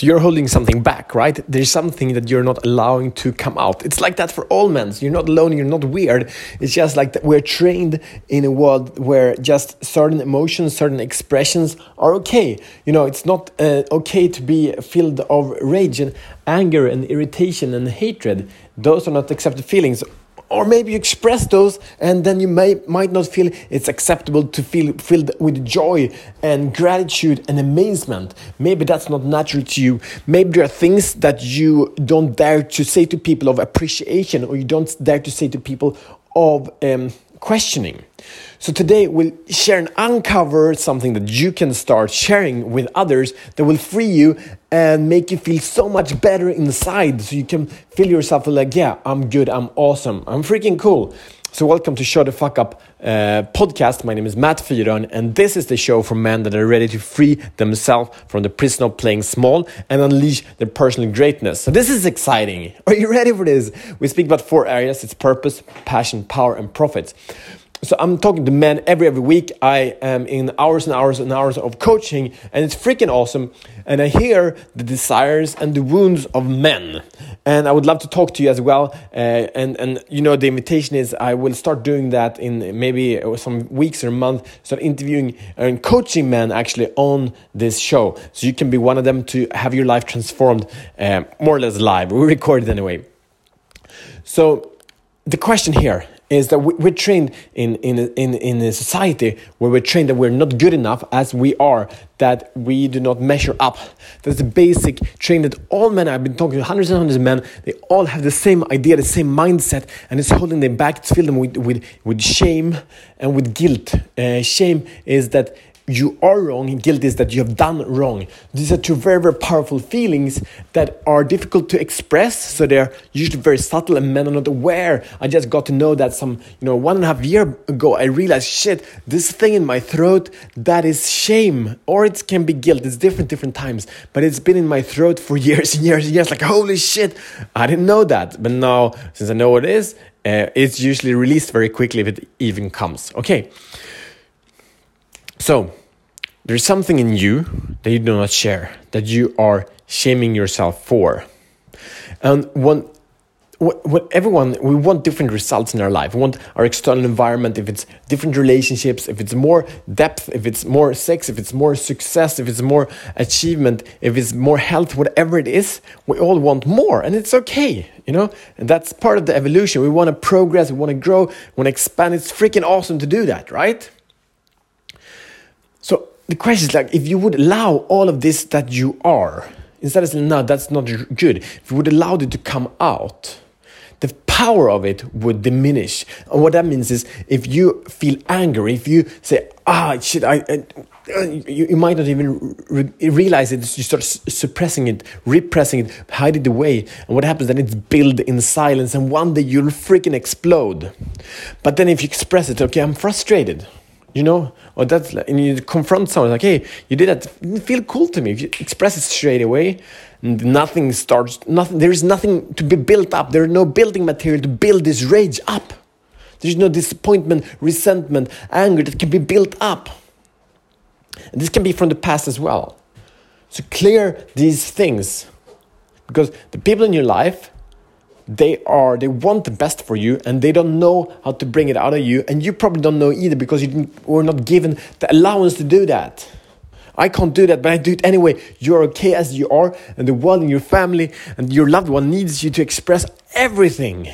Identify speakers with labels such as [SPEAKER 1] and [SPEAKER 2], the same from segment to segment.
[SPEAKER 1] So you're holding something back, right? There's something that you're not allowing to come out. It's like that for all men. You're not alone, you're not weird. It's just like that we're trained in a world where just certain emotions, certain expressions are okay. You know, it's not uh, okay to be filled of rage and anger and irritation and hatred. Those are not accepted feelings or maybe you express those and then you may might not feel it's acceptable to feel filled with joy and gratitude and amazement. Maybe that's not natural to you. Maybe there are things that you don't dare to say to people of appreciation or you don't dare to say to people of um, questioning so today we'll share and uncover something that you can start sharing with others that will free you and make you feel so much better inside so you can feel yourself like, yeah, I'm good, I'm awesome, I'm freaking cool. So, welcome to Show the Fuck Up uh, podcast. My name is Matt Fyron, and this is the show for men that are ready to free themselves from the prison of playing small and unleash their personal greatness. So, this is exciting. Are you ready for this? We speak about four areas it's purpose, passion, power, and profits so I'm talking to men every every week. I am in hours and hours and hours of coaching, and it's freaking awesome. And I hear the desires and the wounds of men, and I would love to talk to you as well. Uh, and and you know the invitation is I will start doing that in maybe some weeks or a month. Start interviewing and coaching men actually on this show, so you can be one of them to have your life transformed, uh, more or less live. We record it anyway. So the question here is that we're trained in, in, in, in a society where we're trained that we're not good enough as we are, that we do not measure up. That's the basic train that all men, I've been talking to hundreds and hundreds of men, they all have the same idea, the same mindset, and it's holding them back, to fill them with, with, with shame and with guilt. Uh, shame is that you are wrong guilt is that you have done wrong. These are two very, very powerful feelings that are difficult to express. So they're usually very subtle and men are not aware. I just got to know that some, you know, one and a half year ago, I realized, shit, this thing in my throat, that is shame. Or it can be guilt. It's different, different times. But it's been in my throat for years and years and years. Like, holy shit, I didn't know that. But now, since I know what it is, uh, it's usually released very quickly if it even comes. Okay. So, there's something in you that you do not share, that you are shaming yourself for. And when what everyone we want different results in our life. We want our external environment if it's different relationships if it's more depth if it's more sex if it's more success if it's more achievement if it's more health whatever it is we all want more and it's okay you know? And that's part of the evolution. We want to progress we want to grow we want to expand. It's freaking awesome to do that right the question is like if you would allow all of this that you are instead of saying no that's not good if you would allow it to come out the power of it would diminish and what that means is if you feel angry if you say ah shit i, I you, you, might not even re realize it. You start suppressing it, repressing it, hide it away. And what happens then? It's built in silence, and one day you'll freaking explode. But then if you express it, okay, I'm frustrated you know? Or that's and you confront someone like hey you did that. It feel cool to me. If you express it straight away nothing starts nothing there is nothing to be built up. There is no building material to build this rage up. There's no disappointment resentment anger that can be built up. And this can be from the past as well. So clear these things. Because the people in your life they are they want the best for you and they don't know how to bring it out of you and you probably don't know either because you were not given the allowance to do that. I can't do that but i do it anyway. You're okay as you are and the world and your family and your loved one needs you to express everything.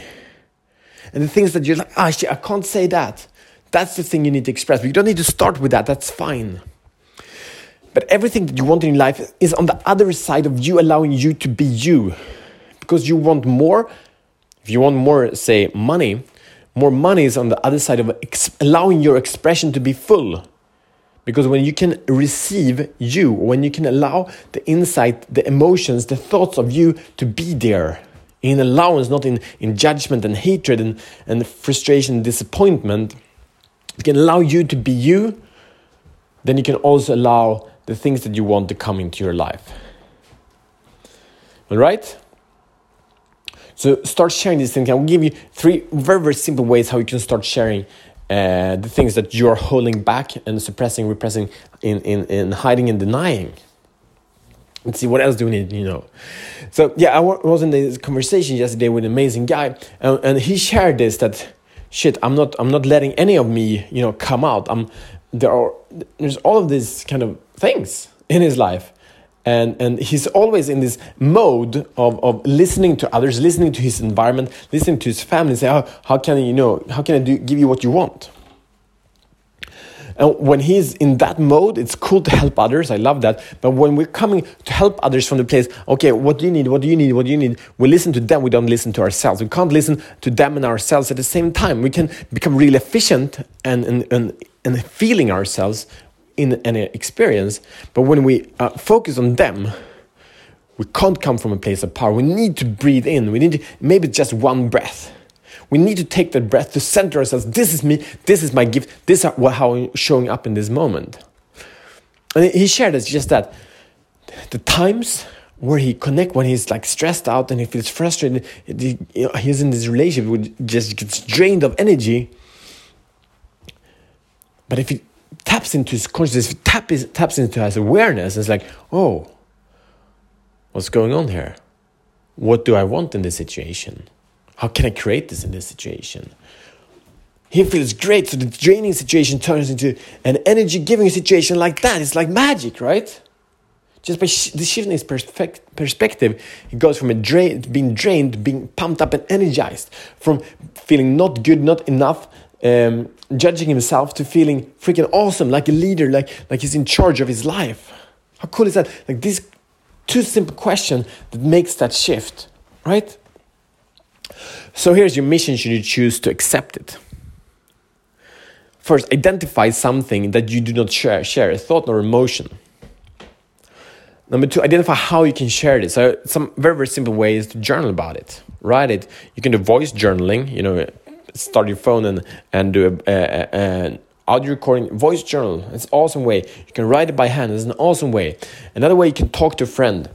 [SPEAKER 1] And the things that you're like ah shit, i can't say that. That's the thing you need to express but you don't need to start with that that's fine. But everything that you want in life is on the other side of you allowing you to be you because you want more if you want more, say, money, more money is on the other side of allowing your expression to be full. Because when you can receive you, when you can allow the insight, the emotions, the thoughts of you to be there in allowance, not in, in judgment and hatred and, and frustration and disappointment, it can allow you to be you, then you can also allow the things that you want to come into your life. All right? So start sharing these things. I will give you three very, very simple ways how you can start sharing uh, the things that you're holding back and suppressing, repressing, in, in, in hiding and denying. Let's see what else do we need, you know. So yeah, I was in this conversation yesterday with an amazing guy, and, and he shared this that shit, I'm not I'm not letting any of me, you know, come out. I'm there are there's all of these kind of things in his life. And, and he's always in this mode of, of listening to others, listening to his environment, listening to his family, say, how, how can I, you know, how can I do, give you what you want? And when he's in that mode, it's cool to help others. I love that. But when we're coming to help others from the place, okay, what do you need? What do you need? What do you need? We listen to them. We don't listen to ourselves. We can't listen to them and ourselves at the same time. We can become really efficient and, and, and, and feeling ourselves in any experience. But when we uh, focus on them, we can't come from a place of power. We need to breathe in. We need to, maybe just one breath we need to take that breath to center ourselves. This is me. This is my gift. This is how I'm showing up in this moment. And he shared us just that the times where he connect when he's like stressed out and he feels frustrated, he's in this relationship which just gets drained of energy. But if he taps into his consciousness, tap his, taps into his awareness, it's like, oh, what's going on here? What do I want in this situation? How can I create this in this situation? He feels great, so the draining situation turns into an energy giving situation like that. It's like magic, right? Just by sh- the shifting his perspe- perspective, he goes from a drain, being drained, being pumped up and energized, from feeling not good, not enough, um, judging himself, to feeling freaking awesome, like a leader, like, like he's in charge of his life. How cool is that? Like this two simple question that makes that shift, right? So here's your mission should you choose to accept it. First, identify something that you do not share, share a thought or emotion. Number two, identify how you can share this. So some very, very simple ways to journal about it. Write it. You can do voice journaling, you know, start your phone and, and do a, a, a, an audio recording, voice journal. It's an awesome way. You can write it by hand. It's an awesome way. Another way you can talk to a friend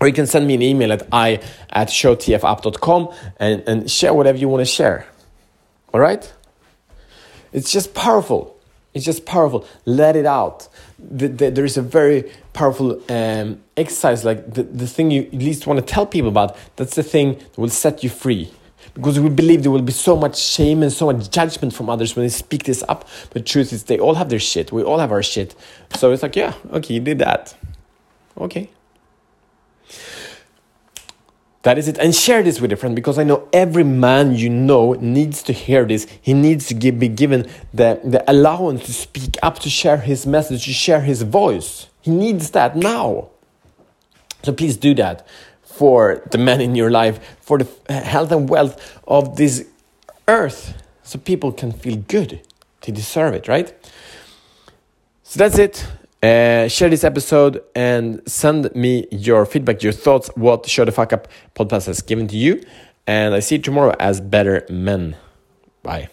[SPEAKER 1] or you can send me an email at i at showtfup.com and, and share whatever you want to share. All right? It's just powerful. It's just powerful. Let it out. The, the, there is a very powerful um, exercise, like the, the thing you at least want to tell people about, that's the thing that will set you free. Because we believe there will be so much shame and so much judgment from others when they speak this up. But truth is, they all have their shit. We all have our shit. So it's like, yeah, okay, you did that. Okay, that is it. And share this with a friend because I know every man you know needs to hear this. He needs to give, be given the, the allowance to speak up, to share his message, to share his voice. He needs that now. So please do that for the men in your life, for the health and wealth of this earth, so people can feel good. They deserve it, right? So that's it. Uh, share this episode and send me your feedback, your thoughts, what Show the Fuck Up podcast has given to you. And I see you tomorrow as better men. Bye.